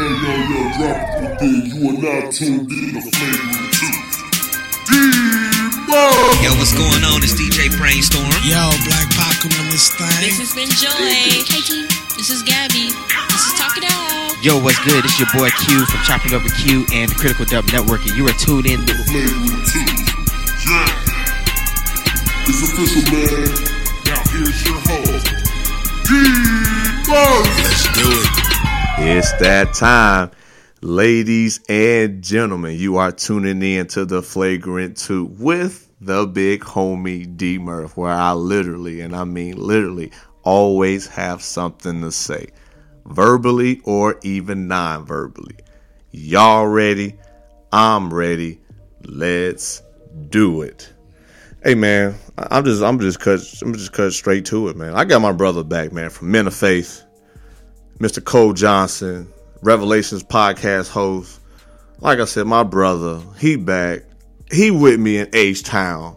Yo, yo, yo, drop it thing. You are now tuned in to Flavor 2. D-Bug! Yo, what's going on? It's DJ Brainstorm. Yo, Black Pac on this This thing. has been Joy. Hey, T. This is Gabby. This is Talk It Out. Yo, what's good? It's your boy Q from Chopping Over Q and the Critical Dub Network, and you are tuned in to Flavor 2. Yeah. It's official, man. Now here's your host, D-Bug! Let's do it. It's that time. Ladies and gentlemen, you are tuning in to the Flagrant 2 with the big homie D Murph, where I literally, and I mean literally, always have something to say, verbally or even non verbally. Y'all ready? I'm ready. Let's do it. Hey man, I'm just I'm just cut I'm just cut straight to it, man. I got my brother back, man, from Men of Faith. Mr. Cole Johnson, Revelations podcast host. Like I said, my brother, he back. He with me in H Town.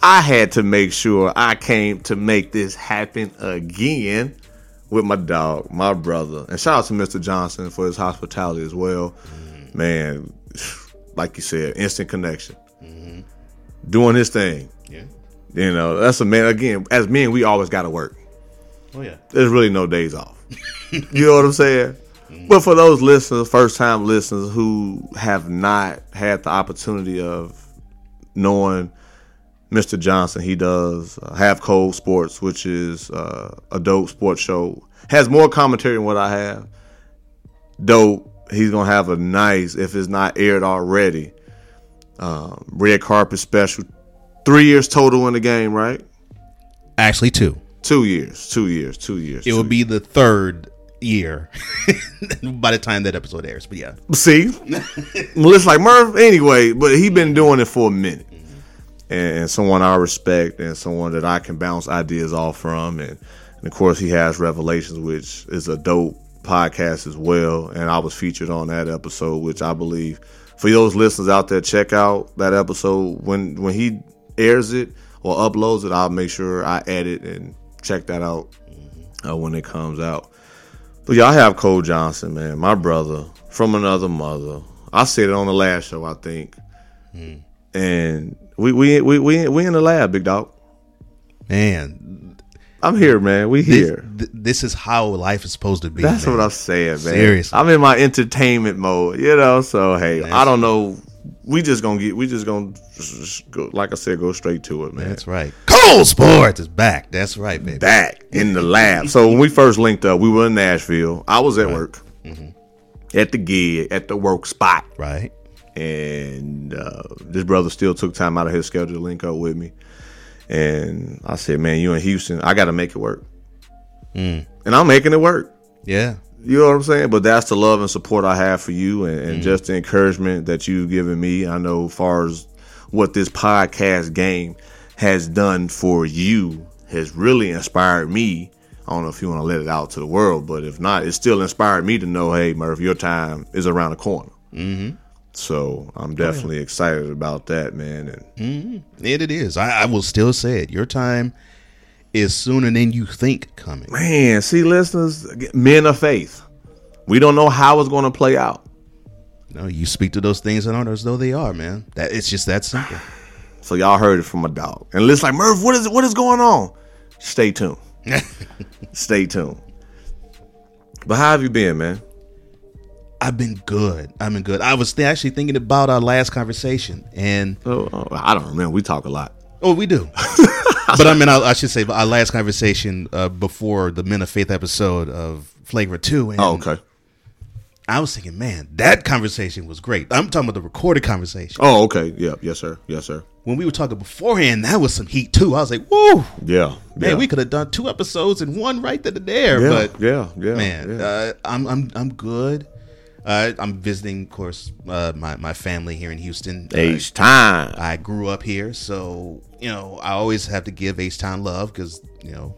I had to make sure I came to make this happen again with my dog, my brother. And shout out to Mr. Johnson for his hospitality as well. Man, like you said, instant connection. Doing his thing. Yeah. You know, that's a man again, as men, we always gotta work Oh yeah. there's really no days off. You know what I'm saying? But for those listeners, first time listeners who have not had the opportunity of knowing Mr. Johnson, he does uh, Half Cold Sports, which is uh, a dope sports show. Has more commentary than what I have. Dope. He's gonna have a nice, if it's not aired already, um, red carpet special. Three years total in the game, right? Actually, two. Two years. Two years. Two years. It two will be the third year by the time that episode airs. But yeah, See, it's like Murph anyway, but he been doing it for a minute, and, and someone I respect, and someone that I can bounce ideas off from, and, and of course he has Revelations, which is a dope podcast as well, and I was featured on that episode, which I believe for those listeners out there, check out that episode when when he airs it or uploads it. I'll make sure I edit and check that out uh, when it comes out. But yeah, I have Cole Johnson, man, my brother from another mother. I said it on the last show, I think. And we we we we we in the lab, big dog. man, I'm here, man. We this, here. th- this is how life is supposed to be. That's man. what I'm saying, man. Seriously. I'm in my entertainment mode, you know. So hey, That's- I don't know. We just gonna get. We just gonna just go, like I said, go straight to it, man. That's right. Cold Sports is back. That's right, baby. back in the lab. So when we first linked up, we were in Nashville. I was at work, Mm-hmm. at the gig, at the work spot. Right. and uh, this brother still took time out of his schedule to link up with me. And I said, "Man, you in Houston? I got to make it work." Mm. And I'm making it work. Yeah. You know what I'm saying? But that's the love and support I have for you, and, Mm. and just the encouragement that you've given me. I know, as far as what this podcast game has done for you, has really inspired me. I don't know if you want to let it out to the world, but if not, it still inspired me to know, hey, Murph, your time is around the corner. Mm-hmm. So I'm definitely excited about that, man. And It, it is. I, I will still say it. Your time is sooner than you think coming. man, see, listeners, men of faith, we don't know how it's going to play out. No, you speak to those things that aren't as though they are, man. That it's just that simple. So y'all heard it from my dog. And it's like, Murph, what is what is going on? Stay tuned. Stay tuned. But how have you been, man? I've been good. I've been good. I was th- actually thinking about our last conversation, and Oh, oh, I don't remember. We talk a lot. oh, we do. but I mean, I, I should say our last conversation uh, before the Men of Faith episode of Flavor Two. And Oh, okay. I was thinking, man, that conversation was great. I'm talking about the recorded conversation. Oh, okay. Yeah, yes, sir. Yes, sir. When we were talking beforehand, that was some heat too. I was like, whoa, Yeah. man, yeah. we could have done two episodes in one right then and there. yeah, But yeah, yeah. man, yeah. uh, I'm I'm I'm good. Uh, I'm visiting, of course, uh, my my family here in Houston. Uh, H time. I grew up here, so you know I always have to give H Town love because you know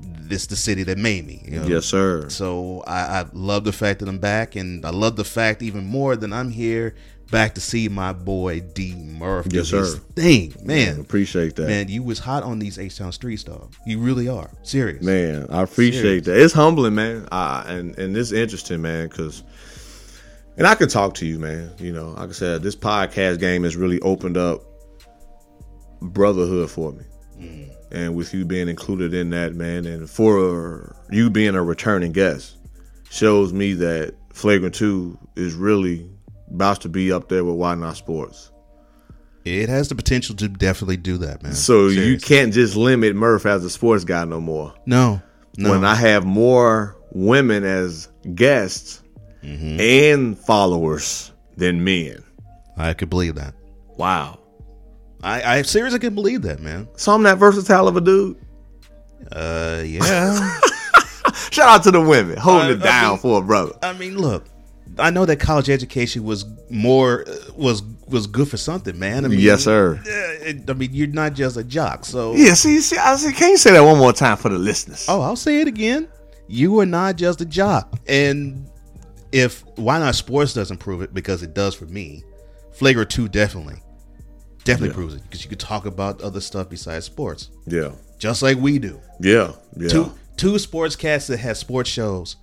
this the city that made me. you know? Yes, sir. So I, I love the fact that I'm back, and I love the fact even more that I'm here back to see my boy D Murph Yes, sir. thing. Man, Appreciate that. man, you was hot on these H Town streets, dog. You really are serious. Man, I appreciate that. It's humbling, man. Uh, and and it's interesting, man, because and I can talk to you, man. You know, like I said, this podcast game has really opened up brotherhood for me. And with you being included in that, man, and for you being a returning guest, shows me that Flagrant 2 is really about to be up there with Why Not Sports. It has the potential to definitely do that, man. So you can't just limit Murph as a sports guy no more. no, no. when I have more women as guests Mm-hmm. and followers than men. I could believe that. Wow. I, I seriously can believe that, man. So I'm that versatile of a dude. Uh, yeah. Shout out to the women holding I- it I down mean- for a brother. I mean, look, I know that college education was more was was good for something, man. I mean, Yes, sir. I mean, you're not just a jock, so Yeah, see, see, I see, can you say that one more time for the listeners? Oh, I'll say it again. You are not just a jock. And if Why Not Sports doesn't prove it, because it does for me, Flagrant 2 definitely. Definitely Yeah. proves it. Because you could talk about other stuff besides sports. Yeah, Just like we do. yeah, yeah. Two two sportscasts that have sports shows.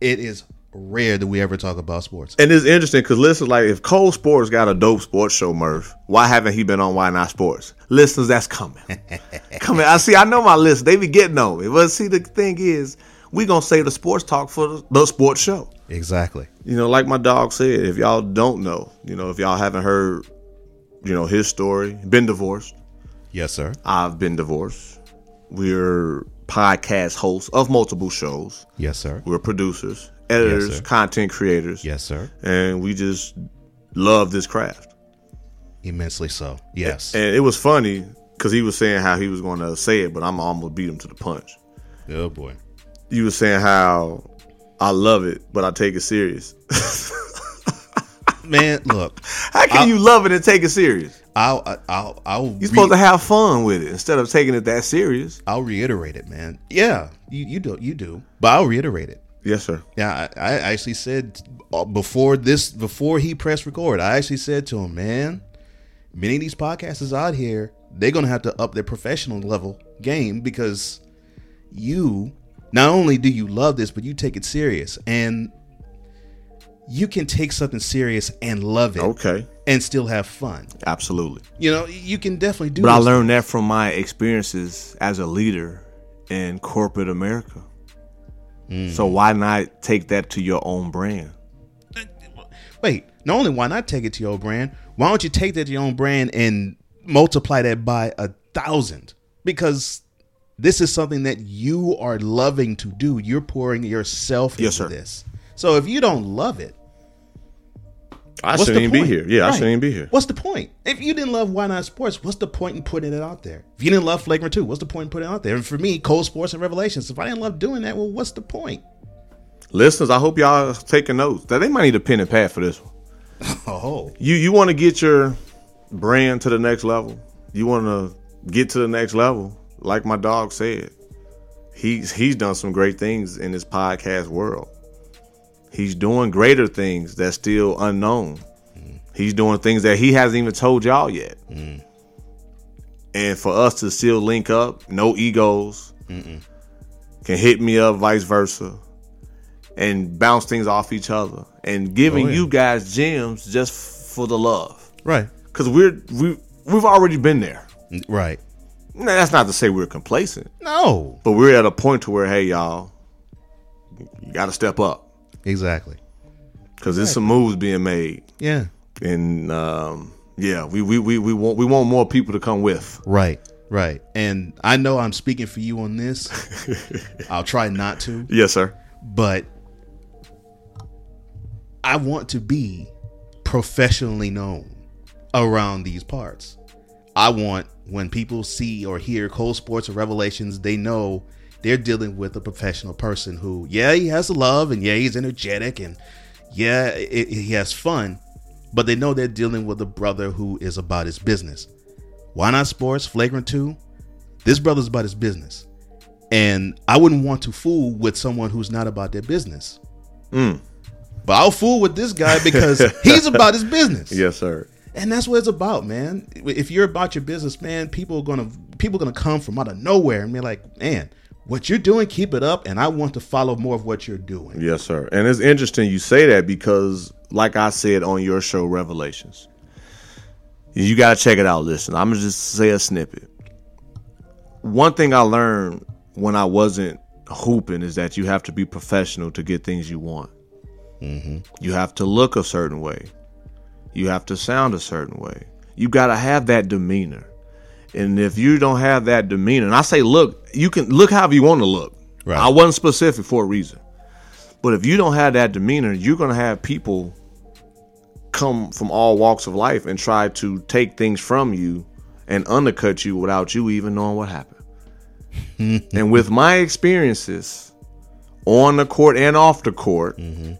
It is rare that we ever talk about sports. And it's interesting because listen, like if Cole Sports got a dope sports show, Murph, why haven't he been on Why Not Sports? Listeners, that's coming. coming. I see. I know my list. They be getting on me. But see, the thing is, we gonna say the sports talk for the sports show. Exactly. you know, like my dog said, if y'all don't know, you know, if y'all haven't heard, you know, his story, been divorced. Yes, sir. I've been divorced. We're podcast hosts of multiple shows. Yes, sir. We're producers, editors, Yes, content creators. Yes, sir. And we just love this craft. Immensely so. Yes. And it was funny because he was saying how he was going to say it, but I'm almost beat him to the punch. Oh boy. You was saying how I love it, but I take it serious. Man, look. how can I- you love it and take it serious? I'll I'll I'll You're supposed to have fun with it instead of taking it that serious. I'll reiterate it, man. Yeah, you, you do, you do. But I'll reiterate it. Yes, sir. Yeah, I, I actually said uh, before this, before he pressed record, I actually said to him, man, many of these podcasters out here, they're gonna have to up their professional level game because you not only do you love this, but you take it serious, and you can take something serious and love it, Okay. and still have fun. Absolutely. You know, you can definitely do. That. But I learned that from my experiences as a leader in corporate America. Mm. So why not take that to your own brand? Wait, not only why not take it to your own brand, why don't you take that to your own brand and multiply that by a thousand? Because this is something that you are loving to do. You're pouring yourself Yes, into sir. this. So if you don't love it, I what's shouldn't even be here. Yeah, I shouldn't even be here. What's the point? If you didn't love Why Not Sports, what's the point in putting it out there? If you didn't love Flagrant 2, what's the point in putting it out there? And for me, Cold Sports and Revelations, if I didn't love doing that, well, what's the point? Listeners, I hope y'all taking notes. That they might need a pen and pad for this one. Oh, You you want to get your brand to the next level. You want to get to the next level. Like my dog said, he's he's done some great things in this podcast world. He's doing greater things that's still unknown. He's doing things that he hasn't even told y'all yet. And for us to still link up, no egos, can hit me up, vice versa, and bounce things off each other, and giving Oh, yeah. you guys gems just for the love, right, because we're we we've already been there. right. Now, that's not to say we're complacent, No, but we're at a point to where, hey, y'all, you got to step up exactly. because there's some moves being made, Yeah, and um, yeah, we, we we we want we want more people to come with. Right, right. And I know I'm speaking for you on this. I'll try not to, Yes, sir. but I want to be professionally known around these parts. I want when people see or hear Cold Sports or Revelations, they know they're dealing with a professional person who, yeah, he has love and yeah, he's energetic and yeah, it, he has fun, but they know they're dealing with a brother who is about his business. Why not sports? Flagrant 2? This brother's about his business. And I wouldn't want to fool with someone who's not about their business. Mm. But I'll fool with this guy because he's about his business. Yes, sir. And that's what it's about, man. If you're about your business, man, people are gonna people are gonna come from out of nowhere and be like, man, what you're doing, keep it up, and I want to follow more of what you're doing. Yes, sir. And it's interesting you say that because, like I said on your show, Revelations, you got to check it out. Listen, I'm going to just say a snippet. One thing I learned when I wasn't hooping is that you have to be professional to get things you want. Mm-hmm. You have to look a certain way. You have to sound a certain way. You got to have that demeanor. And if you don't have that demeanor, and I say look, you can look however you want to look. Right. I wasn't specific for a reason. But if you don't have that demeanor, you're going to have people come from all walks of life and try to take things from you and undercut you without you even knowing what happened. and with my experiences on the court and off the court, mm-hmm.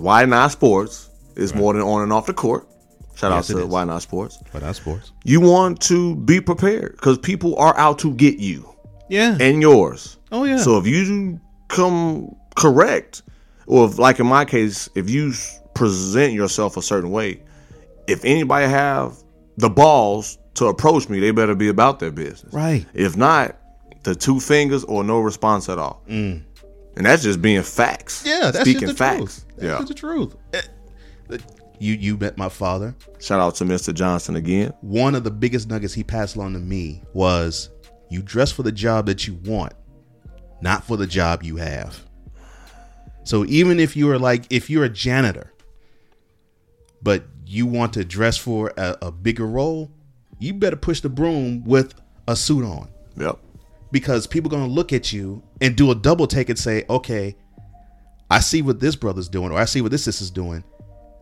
why not sports is more than on and off the court. Shout Yes, out to why not sports. Why not sports. You want to be prepared because people are out to get you Yeah. and yours. oh yeah. So if you come correct, or if, like in my case, if you present yourself a certain way, if anybody have the balls to approach me, they better be about their business. right. If not, the two fingers or no response at all. And that's just being facts. Yeah, that's speaking just the facts. truth. That's yeah. the truth. Eh, eh, You you met my father. Shout out to Mr. Johnson again. One of the biggest nuggets he passed along to me was you dress for the job that you want, not for the job you have. So even if you are like if you're a janitor, but you want to dress for a, a bigger role, you better push the broom with a suit on. Yep. because people going to look at you and do a double take and say, okay, I see what this brother's doing or I see what this sister's doing.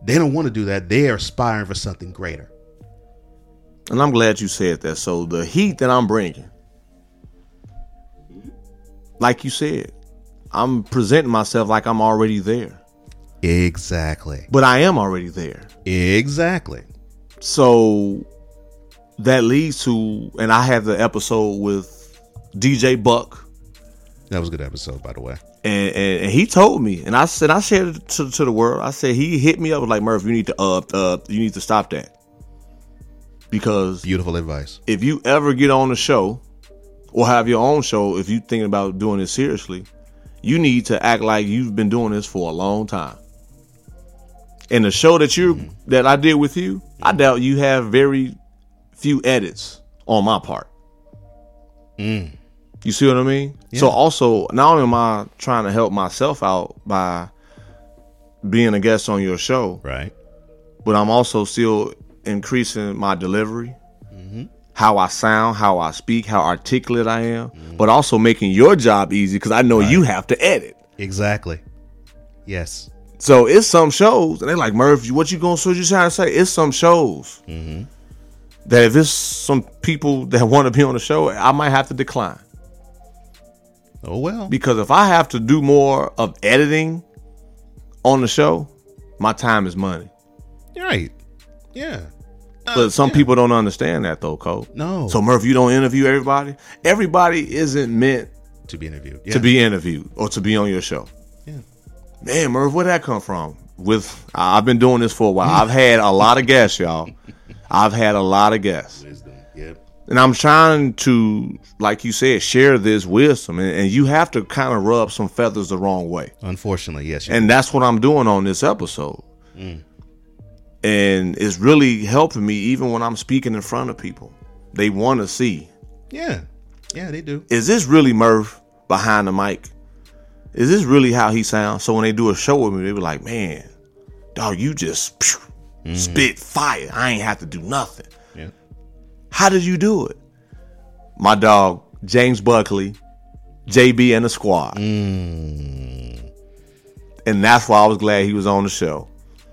They don't want to do that. They are aspiring for something greater. And I'm glad you said that. So the heat that I'm bringing, like you said, I'm presenting myself like I'm already there, Exactly. but I am already there. Exactly. So that leads to, and I had the episode with DJ Buck, That was a good episode, by the way. And, and, and he told me, and I said, I shared it to, to the world. I said he hit me up like Murph, you need to uh, uh you need to stop that because Beautiful advice. if you ever get on the show or have your own show, if you thinking about doing it seriously, you need to act like you've been doing this for a long time. And the show that you that I did with you, I doubt you have very few edits on my part. You see what I mean? So also, not only am I trying to help myself out by being a guest on your show, Right. but I'm also still increasing my delivery, mm-hmm. how I sound, how I speak, how articulate I am, mm-hmm. but also making your job easy because I know you have to edit. Exactly. Yes. So it's some shows, and they're like, Murph, what you going to you trying to say? It's some shows mm-hmm. that if it's some people that want to be on the show, I might have to decline Oh well. because if I have to do more of editing on the show, my time is money. right. Yeah. Uh, but some people don't understand that though, Cole. No. So Murph, you don't interview everybody. Everybody isn't meant to be interviewed. Yeah. to be interviewed or to be on your show. Yeah. Man, Murph, where'd that come from? With I've been doing this for a while. I've had a lot of guests, y'all. I've had a lot of guests. Wisdom. Yep. And I'm trying to, like you said, share this wisdom. And, and you have to kind of rub some feathers the wrong way. Unfortunately, yes. And that's what I'm doing on this episode. Mm. And it's really helping me even when I'm speaking in front of people. They want to see yeah. Yeah, they do. is this really Murph behind the mic? Is this really how he sounds? So when they do a show with me, they be like, man, dog, you just phew, mm-hmm. spit fire. I ain't have to do nothing. How did you do it? My dog, James Buckley, JB and the squad. Mm. And that's why I was glad he was on the show.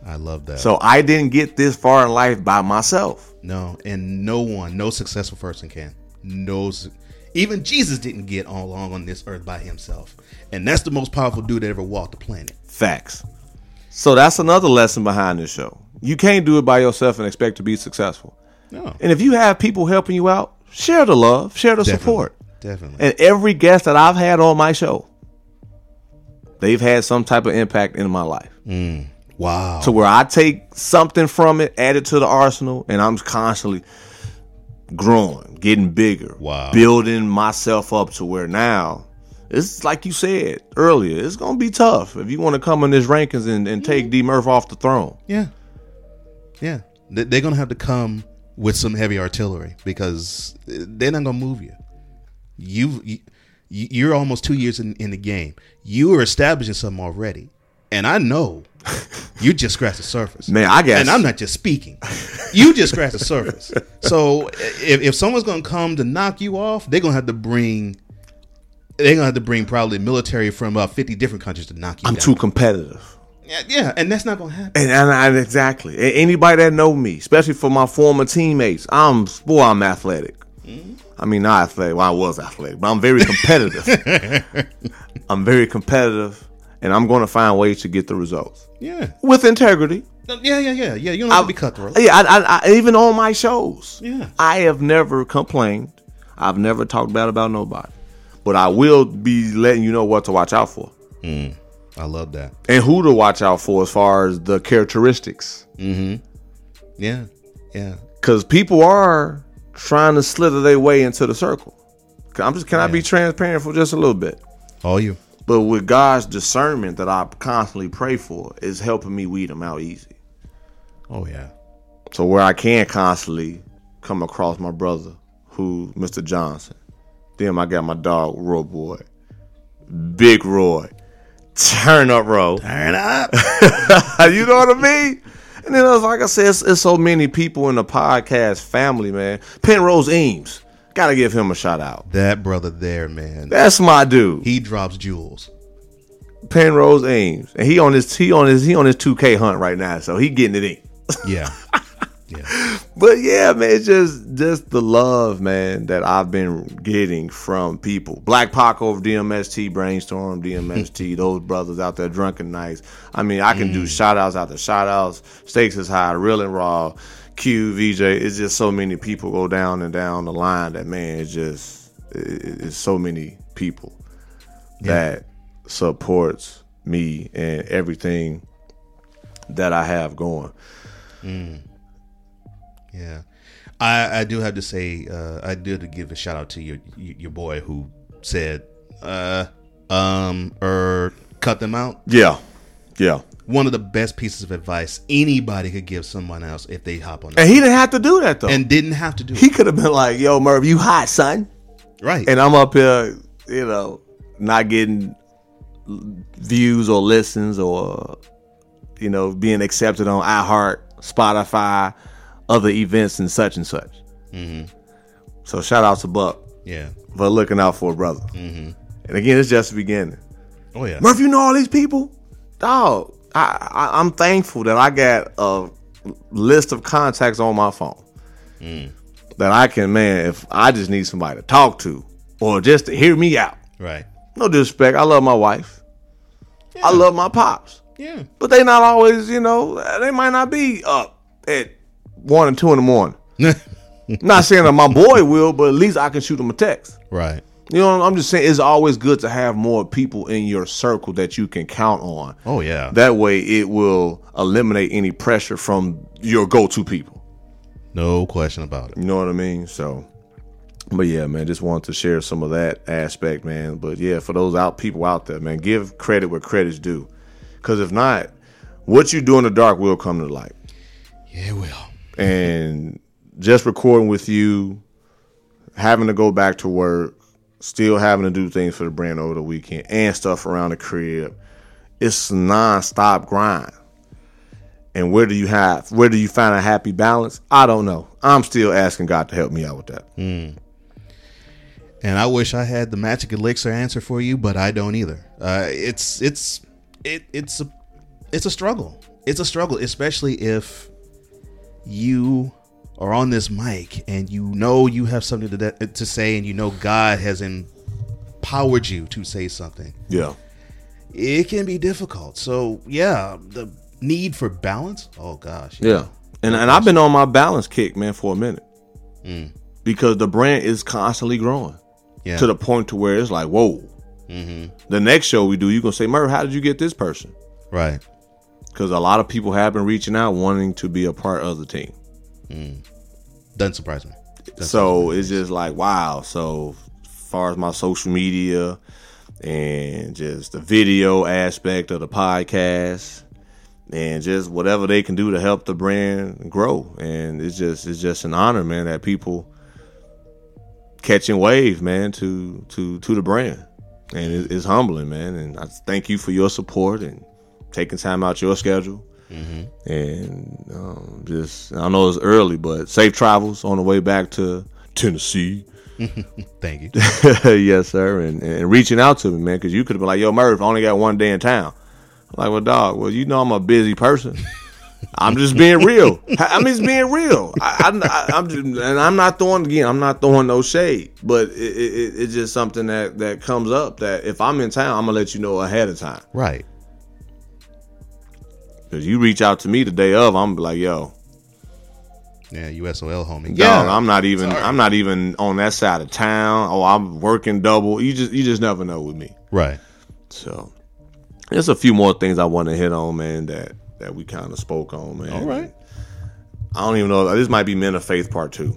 I love that. So I didn't get this far in life by myself. No, and no one, no successful person can. No, even Jesus didn't get all along on this earth by himself, and that's the most powerful dude that ever walked the planet. Facts. So that's another lesson behind this show. You can't do it by yourself and expect to be successful. No, And if you have people helping you out, share the love, share the Definitely. support. definitely. And every guest that I've had on my show, they've had some type of impact in my life. Mm. wow. To where I take something from it, add it to the arsenal, and I'm constantly growing, getting bigger, Wow. building myself up to where now it's like you said earlier, it's gonna be tough if you want to come in this rankings and, and take D Murph off the throne. Yeah. Yeah. They're going to have to come with some heavy artillery because they're not going to move you. You've, you, you're almost two years in, in the game. You are establishing something already. And I know you just scratched the surface. Man, I guess- And I'm not just speaking. You just scratched the surface. So if, if someone's going to come to knock you off, they're going to have to bring. They're gonna have to bring probably military from about fifty different countries to knock you I'm down. too competitive. Yeah, yeah, and that's not gonna happen. And, and I, exactly. Anybody that know me, especially for my former teammates, I'm boy, I'm athletic. Mm-hmm. I mean, not athletic. Well, I was athletic, but I'm very competitive. I'm very competitive, and I'm going to find ways to get the results Yeah, with integrity. yeah, yeah, yeah, yeah. You don't have to be cutthroat. Yeah, I, I, I, even on my shows, Yeah. I have never complained. I've never talked bad about nobody, but I will be letting you know what to watch out for mm. I love that. and who to watch out for as far as the characteristics. Mm-hmm. Yeah, yeah. because people are trying to slither their way into the circle. I'm just can I be transparent for just a little bit? All you. But with God's discernment that I constantly pray for is helping me weed them out easy. Oh yeah. So where I can constantly come across my brother, who Mr. Johnson. Then I got my dog Roy Boy, Big Roy, Turn Up Row. Turn up. you know what I mean? And then, it's like I said, it's, it's so many people in the podcast family, man. Penrose Eames, gotta give him a shout out. that brother there, man. That's my dude, He drops jewels. Penrose Eames, and he on his he on his he on his two K hunt right now, so he getting it in. Yeah. yeah. But yeah, man, it's just just the love, man, that I've been getting from people. Black Pac over DMST, Brainstorm, DMST, those brothers out there, Drunken Nights. I mean, I can do shout outs out there, shout outs, Stakes is High, Real and Raw, Q, VJ. It's just so many people go down and down the line that, man, it's just, it- it's so many people that supports me and everything that I have going. Mm. Yeah. I, I do have to say, uh, I do to give a shout out to your your boy who said, uh, um, or cut them out. Yeah. Yeah. One of the best pieces of advice anybody could give someone else if they hop on And he didn't have to do that though. and didn't have to do he could have been like, "Yo, Murph, you hot, son," Right. and I'm up here, you know, not getting views or listens or you know being accepted on iHeart, Spotify, other events and such and such. Mm-hmm. So shout out to Buck yeah. for looking out for a brother. Mm-hmm. And again, it's just the beginning. Oh yeah. Murph, you know all these people, dog. I, I I'm thankful that I got a list of contacts on my phone mm. that I can, man. If I just need somebody to talk to or just to hear me out, Right. no disrespect. I love my wife. I love my pops, Yeah. but they not always, you know, they might not be up at one and two in the morning. not saying that my boy will, but at least I can shoot him a text. right. You know, I'm just saying it's always good to have more people in your circle that you can count on. Oh yeah. That way, it will eliminate any pressure from your go-to people. no question about it. You know what I mean? So, but yeah, man, just wanted to share some of that aspect, man. But yeah, for those out people out there, man, give credit where credit's due. Because if not, what you do in the dark will come to light. Yeah, well. And just recording with you, having to go back to work, still having to do things for the brand over the weekend and stuff around the crib, it's non-stop grind. And where do you have where do you find a happy balance? I don't know. I'm still asking God to help me out with that. And I wish I had the magic elixir answer for you, but I don't either. Uh, it's it's it it's a it's a struggle. It's a struggle, especially if you are on this mic and you know you have something to to say, and you know God has empowered you to say something. Yeah. It can be difficult. So yeah, the need for balance. Oh gosh. Yeah. And and I've been on my balance kick, man, for a minute. Mm. Because the brand is constantly growing. Yeah. to the point to where it's like, whoa. Mm-hmm. The next show we do, you're gonna say, Murph, how did you get this person? Right. Because a lot of people have been reaching out, wanting to be a part of the team. Mm. Doesn't surprise me. Doesn't so it's just like wow. So far as my social media and just the video aspect of the podcast and just whatever they can do to help the brand grow. And it's just it's just an honor, man, that people catching wave, man, to to to the brand. And it's humbling, man. And I thank you for your support and taking time out your schedule. And um, just I know it's early, but safe travels on the way back to Tennessee. Thank you. yes, sir. And, and reaching out to me, man, because you could have been like, "Yo, Murph, I only got one day in town." I'm like, well, dog, well, you know I'm a busy person. I'm just being real. I'm just being real. I, I, I'm just, and I'm not throwing again. I'm not throwing no shade, but it, it, it's just something that that comes up. That if I'm in town, I'm gonna let you know ahead of time. right. Because you reach out to me the day of, I'm like, yo, Yeah, USOL homie. Dog, Yeah. I'm not even. Sorry. I'm not even on that side of town. Oh, I'm working double. You just. You just never know with me. right. So, there's a few more things I want to hit on, man. That that we kind of spoke on, man. All right. I don't even know. This might be Men of Faith Part Two.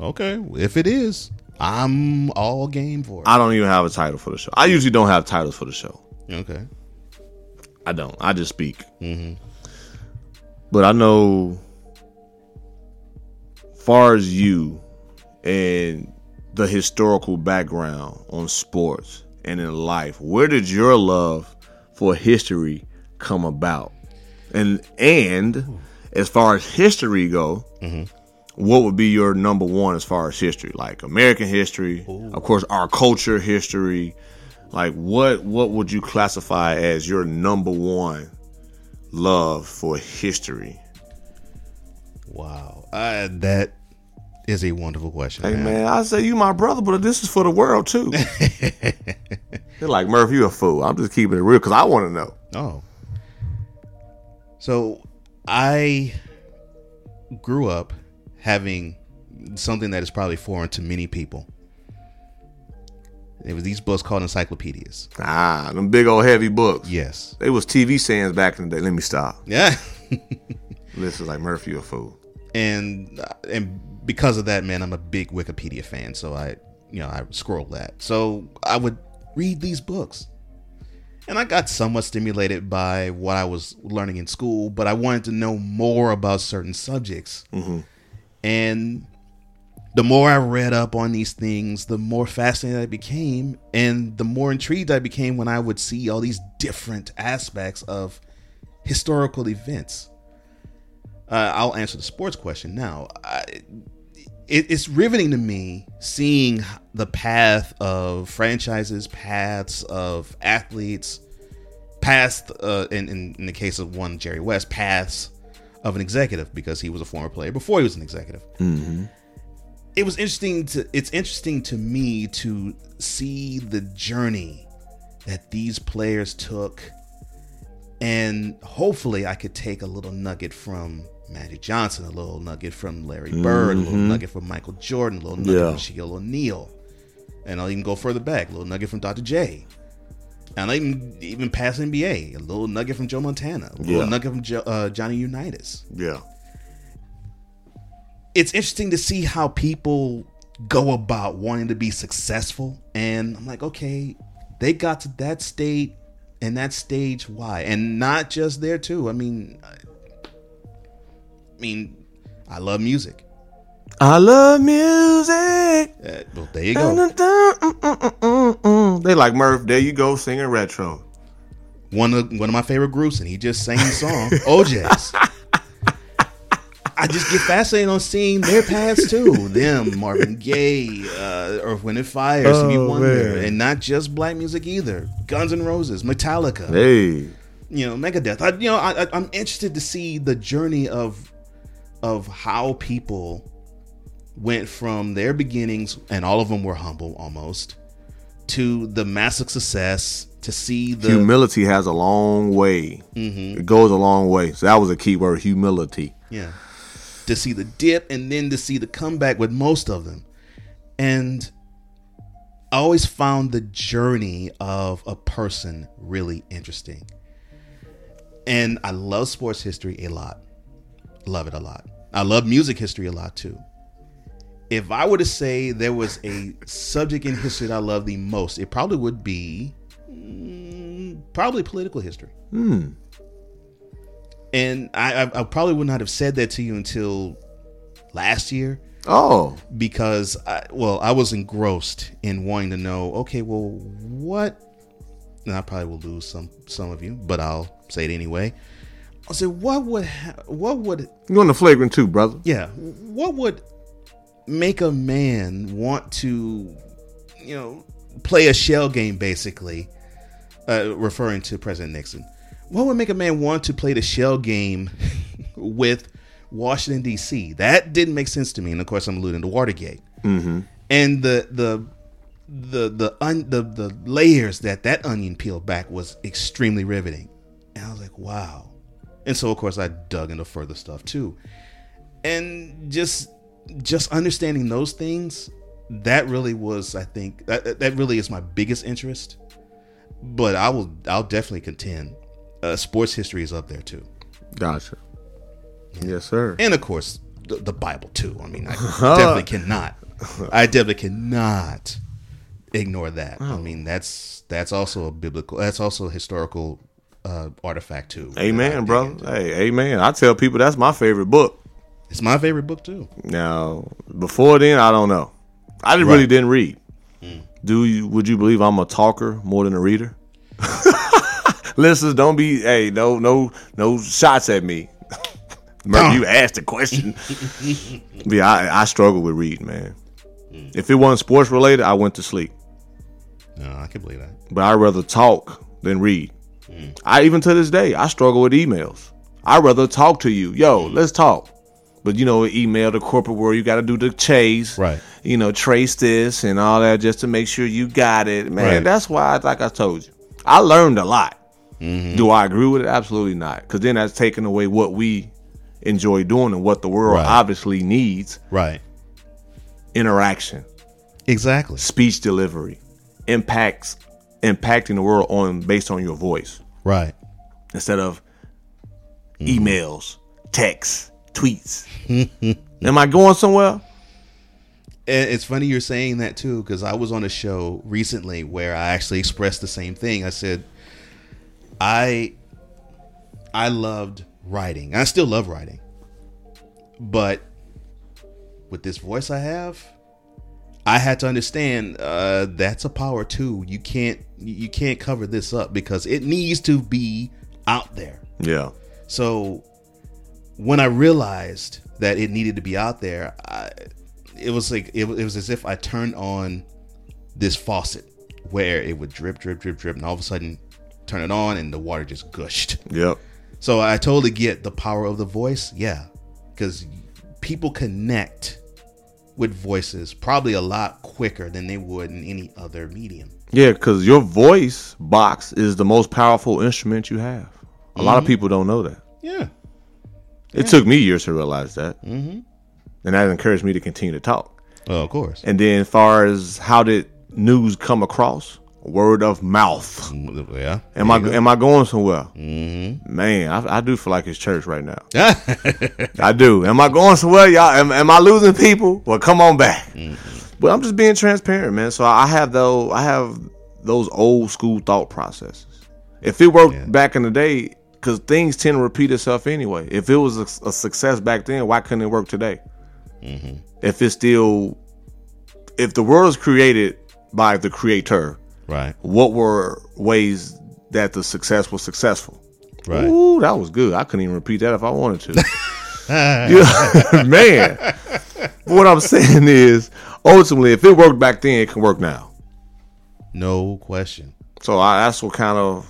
Okay. If it is, I'm all game for it. I don't even have a title for the show. I usually don't have titles for the show. okay. I don't. I just speak. Mm-hmm. But I know, far as you and the historical background on sports and in life, where did your love for history come about? And and as far as history go, mm-hmm. what would be your number one as far as history? Like American history, of course, our culture history. Like what what would you classify as your number one love for history? Wow. Uh, that is a wonderful question. Hey man, I say you my brother, but this is for the world too. They're like Murph, you a fool. I'm just keeping it real because I want to know. Oh. So I grew up having something that is probably foreign to many people. It was these books called encyclopedias. Ah, them big old heavy books. Yes. They was TV sayings back in the day. Let me stop. Yeah. This is like Murphy a fool. and and because of that, man, I'm a big Wikipedia fan. So I, you know, I scroll that. So I would read these books, and I got somewhat stimulated by what I was learning in school. But I wanted to know more about certain subjects, and the more I read up on these things, the more fascinated I became, and the more intrigued I became when I would see all these different aspects of historical events. Uh, I'll answer the sports question now. I, it, it's riveting to me seeing the path of franchises, paths of athletes, paths, uh, in, in, in the case of one, Jerry West, paths of an executive because he was a former player before he was an executive. It was interesting to. It's interesting to me to see the journey that these players took and hopefully I could take a little nugget from Magic Johnson, a little nugget from Larry Bird, a little nugget from Michael Jordan, a little nugget Yeah. from Shaquille O'Neal, and I'll even go further back, a little nugget from Dr. J. And I even even past NBA, a little nugget from Joe Montana, a little Yeah. nugget from jo- uh, Johnny Unitas. Yeah. It's interesting to see how people go about wanting to be successful, and I'm like, okay, they got to that state and that stage why? And not just there too. I mean i mean i love music. I love music. uh, well there you go. Mm, mm, mm, they like Murph. There you go, singing retro. one of one of my favorite groups and he just sang the song oj's i just get fascinated on seeing their paths too them marvin gaye uh earth wind and fire stevie Oh, wonder man. and not just black music either guns N' roses metallica Hey, you know Megadeth. I, you know, I, I, I'm interested to see the journey of of how people went from their beginnings, and all of them were humble almost, to the massive success. To see the humility has a long way. It goes a long way. So that was a key word, humility. yeah, to see the dip, and then to see the comeback with most of them, and I always found the journey of a person really interesting. And I love sports history a lot. Love it a lot. I love music history a lot too. If I were to say there was a subject in history that I love the most, it probably would be mm, probably political history. And I, I, I probably would not have said that to you until last year Oh, because I, well, I was engrossed in wanting to know. Okay, well, what? And I probably will lose some some of you, but I'll say it anyway. I said, what would ha- what would you on the flagrant too, brother? yeah what would make a man want to you know play a shell game basically uh, referring to president nixon what would make a man want to play the shell game with washington d.c that didn't make sense to me and of course i'm alluding to watergate. Mm-hmm. and the the the the, un, the the layers that that onion peeled back was extremely riveting. And i was like wow. And so of course i dug into further stuff too. And just just understanding those things that really was i think that, that really is my biggest interest. But i will i'll definitely contend uh, sports history is up there too Gotcha. Yes, sir. and of course the, the bible too i mean i definitely cannot i definitely cannot ignore that i mean that's that's also a biblical that's also a historical uh artifact too Amen, brother. into. Hey, amen. I tell people that's my favorite book. it's my favorite book too Now, before then, I don't know. I Right. really didn't read. Do you? Would you believe I'm a talker more than a reader? Listeners, don't be. Hey, no, no, no shots at me. Remember, you asked the question. Yeah, I, I struggle with reading, man. If it wasn't sports related, I went to sleep. no i can believe that But I'd rather talk than read. Mm. I even to this day, I struggle with emails. I'd rather talk to you. Yo, mm. let's talk. But you know, email the corporate world, you got to do the chase, Right. You know, trace this and all that just to make sure you got it, man. Right. That's why, like I told you, I learned a lot. Mm-hmm. Do I agree with it? Absolutely not, because then that's taking away what we enjoy doing and what the world Right. obviously needs: right interaction, exactly speech delivery, impacts, impacting the world on based on your voice right instead of mm-hmm. emails, texts, tweets. Am I going somewhere? And it's funny you're saying that too, because I was on a show recently where I actually expressed the same thing. I said, I, I loved writing. I still love writing, but with this voice I have, I had to understand uh, that's a power too. You can't you can't cover this up because it needs to be out there. Yeah. So when I realized that it needed to be out there, I, it was like it, was- it was as if I turned on this faucet where it would drip, drip, drip, drip, and all of a sudden turn it on and the water just gushed. Yep. So I totally get the power of the voice. Yeah, because people connect with voices probably a lot quicker than they would in any other medium. Yeah, because your voice box is the most powerful instrument you have. A lot of people don't know that. Yeah. It took me years to realize that. Mm-hmm. And that encouraged me to continue to talk. Oh, of course. And then, as far as how did news come across? Word of mouth. Yeah. Am I am I going somewhere? Mm-hmm. Man, I, I do feel like it's church right now. I do. Am I going somewhere, y'all? Am, am I losing people? Well, come on back. But I'm just being transparent, man. So I have though I have those old school thought processes. If it worked Yeah. back in the day, because things tend to repeat itself anyway. If it was a, a success back then, why couldn't it work today? If it's still, if the world is created by the creator, right. what were ways that the success was successful? Right. Ooh, that was good. I couldn't even repeat that if I wanted to. Yeah, man. what I'm saying is, ultimately, if it worked back then, it can work now. No question. So I, that's what kind of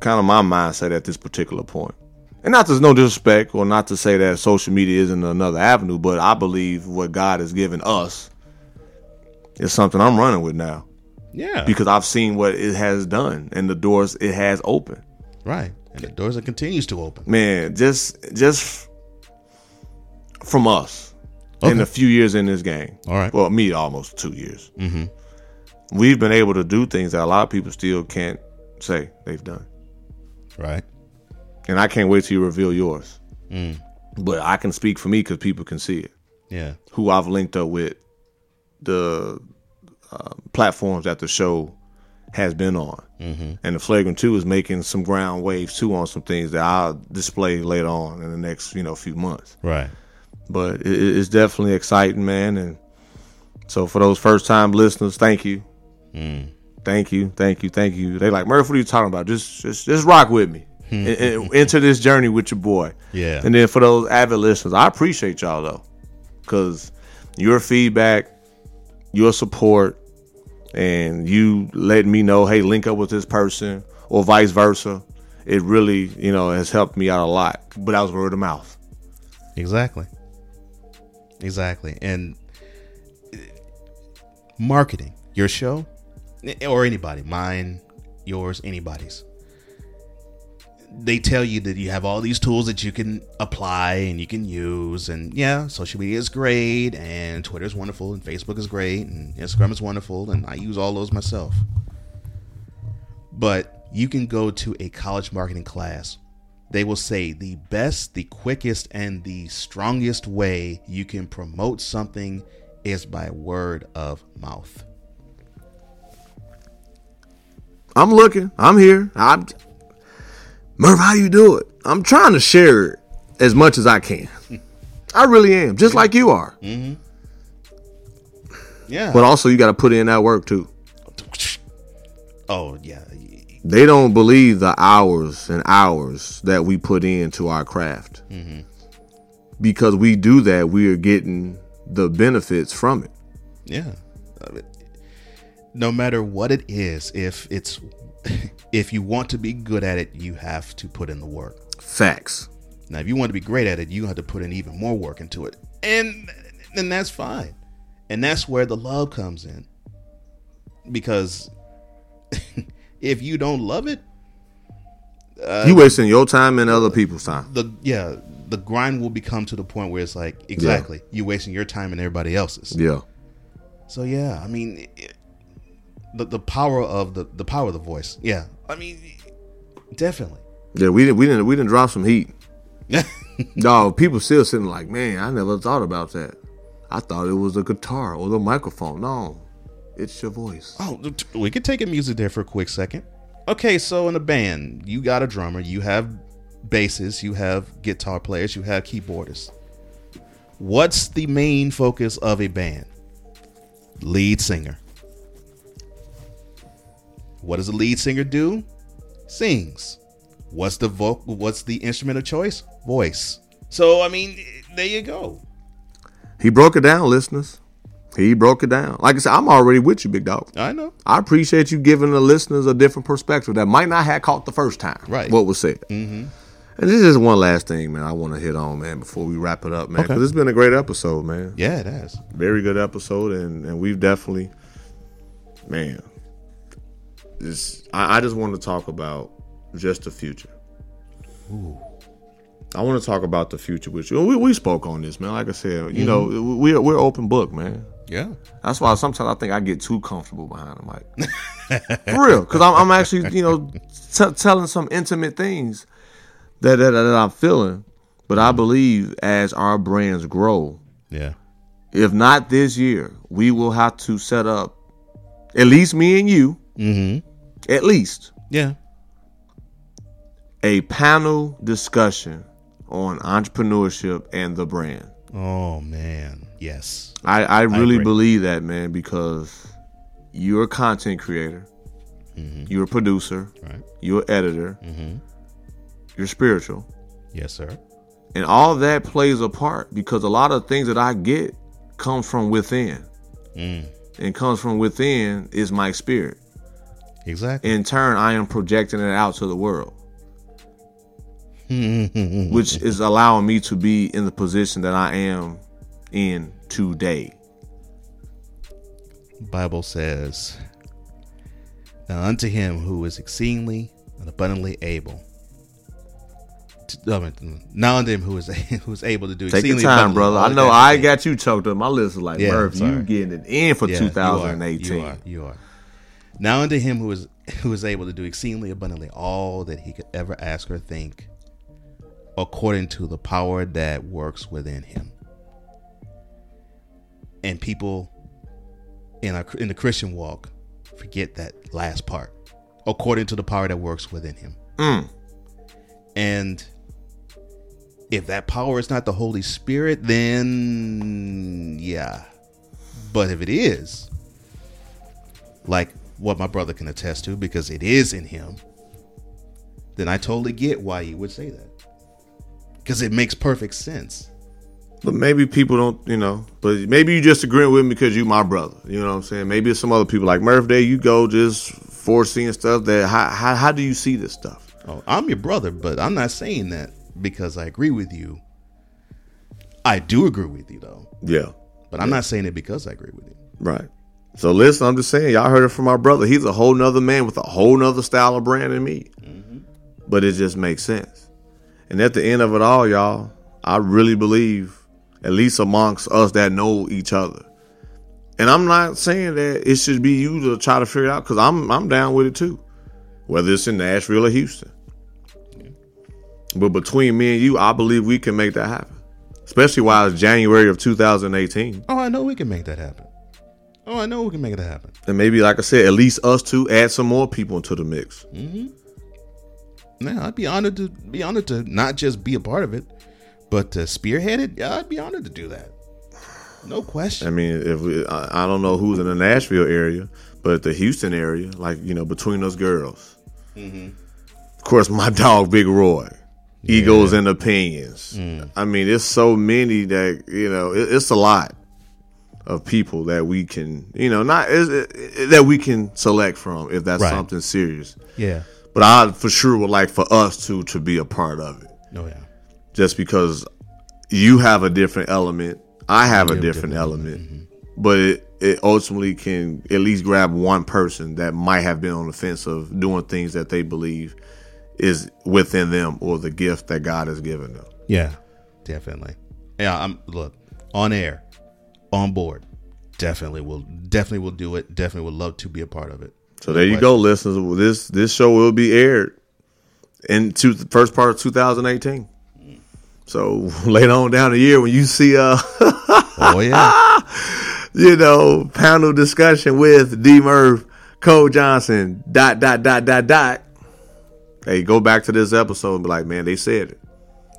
kind of my mindset at this particular point. And not there's no disrespect, or not to say that social media isn't another avenue, but I believe what God has given us is something I'm running with now Yeah. because I've seen what it has done and the doors it has opened. right. And the doors that continues to open. man, just just from us in a few years in this game. All right. Well, me almost two years. Mm-hmm. we've been able to do things that a lot of people still can't say they've done. Right. And I can't wait till you reveal yours. Mm. But I can speak for me because people can see it. Yeah. Who I've linked up with, the uh, platforms that the show has been on. Mm-hmm. And the Flagrant 2 is making some ground waves too on some things that I'll display later on in the next, you know, few months. Right. But it, it's definitely exciting, man. And so for those first time listeners, thank you. Thank you, thank you, thank you. They like Murph. What are you talking about? Just, just, just rock with me. and, and enter this journey with your boy. Yeah. And then for those avid listeners, I appreciate y'all though, because your feedback, your support, and you let me know, hey, link up with this person, or vice versa. It really, you know, has helped me out a lot. But that was word of mouth. Exactly. Exactly. And marketing your show or anybody, mine, yours, anybody's. They tell you that you have all these tools that you can apply and you can use. And yeah, social media is great, and Twitter is wonderful, and Facebook is great, and Instagram is wonderful, and I use all those myself. But you can go to a college marketing class they will say the best, the quickest, and the strongest way you can promote something is by word of mouth. I'm looking. I'm here. I'm Murph. How you do it? I'm trying to share it as much as I can. I really am, just like you are. Mm-hmm. Yeah. But also, you got to put in that work too. oh yeah. They don't believe the hours and hours that we put into our craft. Mm-hmm. Because we do that, we are getting the benefits from it. Yeah. I mean, No matter what it is, if it's if you want to be good at it, you have to put in the work. Facts. Now, if you want to be great at it, you have to put in even more work into it, and then that's fine. And that's where the love comes in, because if you don't love it, uh, you wasting your time and other people's time. the yeah, the grind will become to the point where it's like exactly you wasting your time and everybody else's. Yeah. So yeah, I mean, it, the the power of the the power of the voice. Yeah, I mean, definitely. Yeah, we didn't we didn't we didn't drop some heat. No, people still sitting like, man, I never thought about that. I thought it was the guitar or the microphone. No, it's your voice. Oh, we could take a music there for a quick second. Okay, so in a band, you got a drummer, you have basses, you have guitar players, you have keyboardists. What's the main focus of a band? Lead singer. What does the lead singer do? Sings. What's the vo- what's the instrument of choice? Voice. So I mean, there you go. He broke it down, listeners. He broke it down. Like I said, I'm already with you, big dog. I know. I appreciate you giving the listeners a different perspective that might not have caught the first time. Right. What was said. Mm-hmm. And this is one last thing, man. I want to hit on, man, before we wrap it up, man. Because Okay. it's been a great episode, man. Yeah, it has. very good episode, and and we've definitely, man, this I, I just want to talk about just the future. I want to talk about the future with you. We we spoke on this, man. Like I said, you know, we're we're open book, man. Yeah. That's why sometimes I think I get too comfortable behind the mic. For real, because I'm, I'm actually, you know, t- telling some intimate things that, that that I'm feeling. But I believe as our brands grow, Yeah. if not this year, we will have to set up at least me and you, Mm-hmm. At least Yeah. a panel discussion on entrepreneurship and the brand. Oh man. Yes. I, I really agree. believe that, man, because you're a content creator, mm-hmm. you're a producer, Right. you're an editor, mm-hmm. you're spiritual. Yes, sir. And all that plays a part because a lot of things that I get comes from within. Mm. And comes from within is my spirit. Exactly. in turn i am projecting it out to the world which is allowing me to be in the position that i am in today Bible says, "Now unto him who is exceedingly and abundantly able." To, I mean, now unto him who is who is able to do take your time brother i know i got you choked up my list is like Yeah, Murph, you getting it in for Yeah, you are. 2018 You are. You are. Now unto him who is who is able to do exceedingly abundantly all that he could ever ask or think, according to the power that works within him. And people in our in the Christian walk forget that last part, according to the power that works within him. Mm. And if that power is not the Holy Spirit, then yeah. But if it is, like what my brother can attest to, because it is in him, then I totally get why he would say that. Because it makes perfect sense. But maybe people don't, you know. But maybe you just agreeing with me because you my brother. You know what I'm saying? Maybe it's some other people like Murph. Day you go just foreseeing stuff that how how, how do you see this stuff? Oh, I'm your brother, but I'm not saying that because I agree with you. I do agree with you though, Yeah, but I'm not saying it because I agree with you. right. So listen, I'm just saying, y'all heard it from my brother. He's a whole nother man with a whole nother style of brand than me. Mm-hmm. But it just makes sense. And at the end of it all, y'all, I really believe, at least amongst us that know each other. And I'm not saying that it should be you to try to figure it out because I'm I'm down with it too, whether it's in Nashville or Houston. But between me and you, I believe we can make that happen, especially while it's January of 2018. Oh, I know we can make that happen. Oh, I know we can make it happen. And maybe, like I said, at least us two add some more people into the mix. Mm-hmm. Yeah, I'd be honored to be honored to not just be a part of it, but to spearhead it. Yeah, I'd be honored to do that. No question. I mean, if we, I, I don't know who's in the Nashville area, but the Houston area, like you know, between us girls, mm-hmm. of course, my dog Big Roy, egos and opinions. Mm. I mean, it's so many that you know, it, it's a lot of people that we can, you know, not is that we can select from if that's Right. something serious. Yeah. But I for sure would like for us to to be a part of it. Oh yeah. just because you have a different element, I have a different, different element, mm-hmm. but it, it ultimately can at least grab one person that might have been on the fence of doing things that they believe is within them or the gift that God has given them. Yeah. Definitely. Yeah. I'm look on air, on board. Definitely will. Definitely will do it. Definitely would love to be a part of it. So there you go, listeners. This this show will be aired into the first part of 2018. So later on down the year, when you see uh Oh yeah. you know, panel discussion with D Murph, Cole Johnson, dot, dot, dot, dot, dot. Hey, go back to this episode and be like, man, they said it.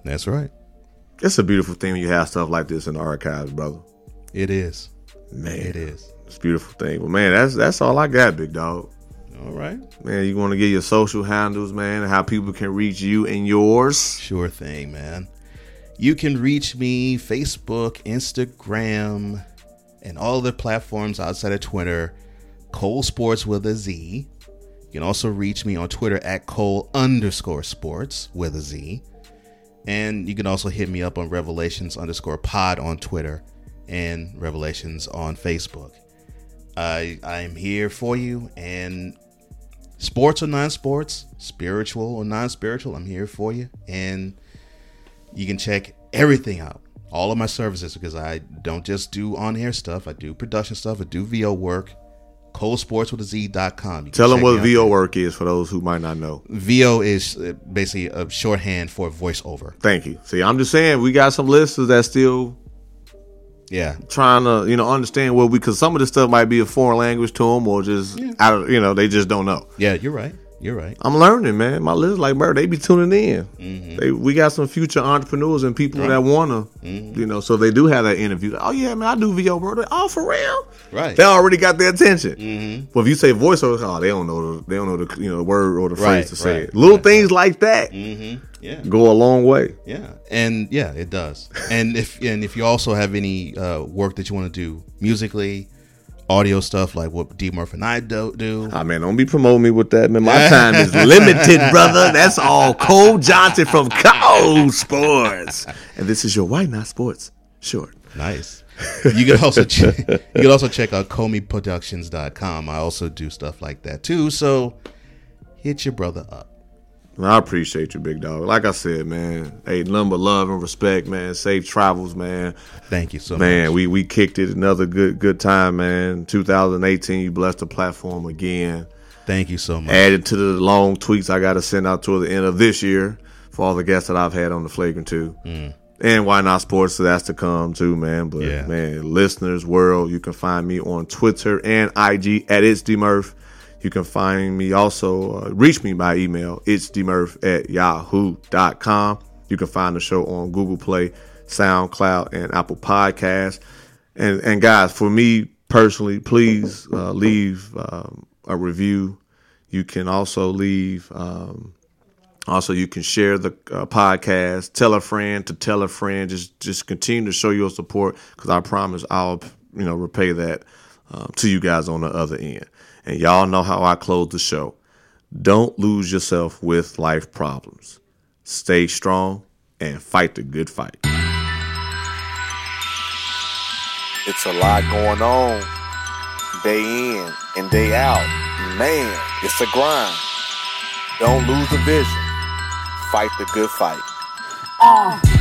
That's right. It's a beautiful thing when you have stuff like this in the archives, brother. It is. Man, It is. It's a beautiful thing. Well, man, that's that's all I got, big dog. All right. Man, you want to get your social handles, man, and how people can reach you and yours. Sure thing, man. You can reach me Facebook, Instagram, and all other platforms outside of Twitter. Cole Sports with a Z. You can also reach me on Twitter at Cole underscore sports with a Z. And you can also hit me up on Revelations underscore pod on Twitter and Revelations on Facebook. I I'm here for you and sports or non-sports, spiritual or non-spiritual, I'm here for you. And you can check everything out. All of my services because I don't just do on-air stuff. I do production stuff. I do VO work. ColeSportsWithAZ.com. You can Tell them what VO work is for those who might not know. VO is uh, basically a shorthand for voiceover. Thank you. See, I'm just saying we got some listeners that still Yeah. trying to you know understand what we because some of this stuff might be a foreign language to them or just out of you know they just don't know. Yeah, you're right. You're right. I'm learning, man. My listeners like bro, they be tuning in. Mm-hmm. They we got some future entrepreneurs and people that wanna, Mm-hmm. you know, so they do have that interview. Oh yeah, man, I do VO, bro. They, oh for real? Right. They already got their attention. Mm-hmm. But if you say voiceover, oh, they don't know the they don't know the you know word or the phrase Right, to say right, it. Little right, things like that Yeah. go a long way. Yeah, and yeah, it does. And if and if you also have any uh, work that you want to do musically, audio stuff like what D Murph and I do, do Ah man, don't be promoting me with that, man. My time is limited, brother. That's all. Cole Johnson from Cole Sports, and this is your Why Not Sports short. nice. You can also check, you can also check out comeyproductions.com. I also do stuff like that too. So hit your brother up. I appreciate you, big dog. Like I said, man, hey, number of love and respect, man. Safe travels, man. Thank you so Man, much. Man, we we kicked it another good good time, man. 2018, you blessed the platform again. Thank you so much. Added to the long tweets I got to send out toward the end of this year for all the guests that I've had on the Flagrant 2. Mm. And why not sports? So that's to come too, man. But Yeah. man, listeners, world, you can find me on Twitter and IG at it's dmurph. You can find me also, uh, reach me by email, it's dmurph at yahoo.com. You can find the show on Google Play, SoundCloud, and Apple Podcasts. And and guys, for me personally, please uh, leave um, a review. You can also leave. Um, also, you can share the uh, podcast. Tell a friend to tell a friend. Just just continue to show your support because I promise I'll you know repay that um, to you guys on the other end. And y'all know how I close the show. Don't lose yourself with life problems. Stay strong and fight the good fight. It's a lot going on. Day in and day out. Man, it's a grind. Don't lose the vision. Fight the good fight. Uh, D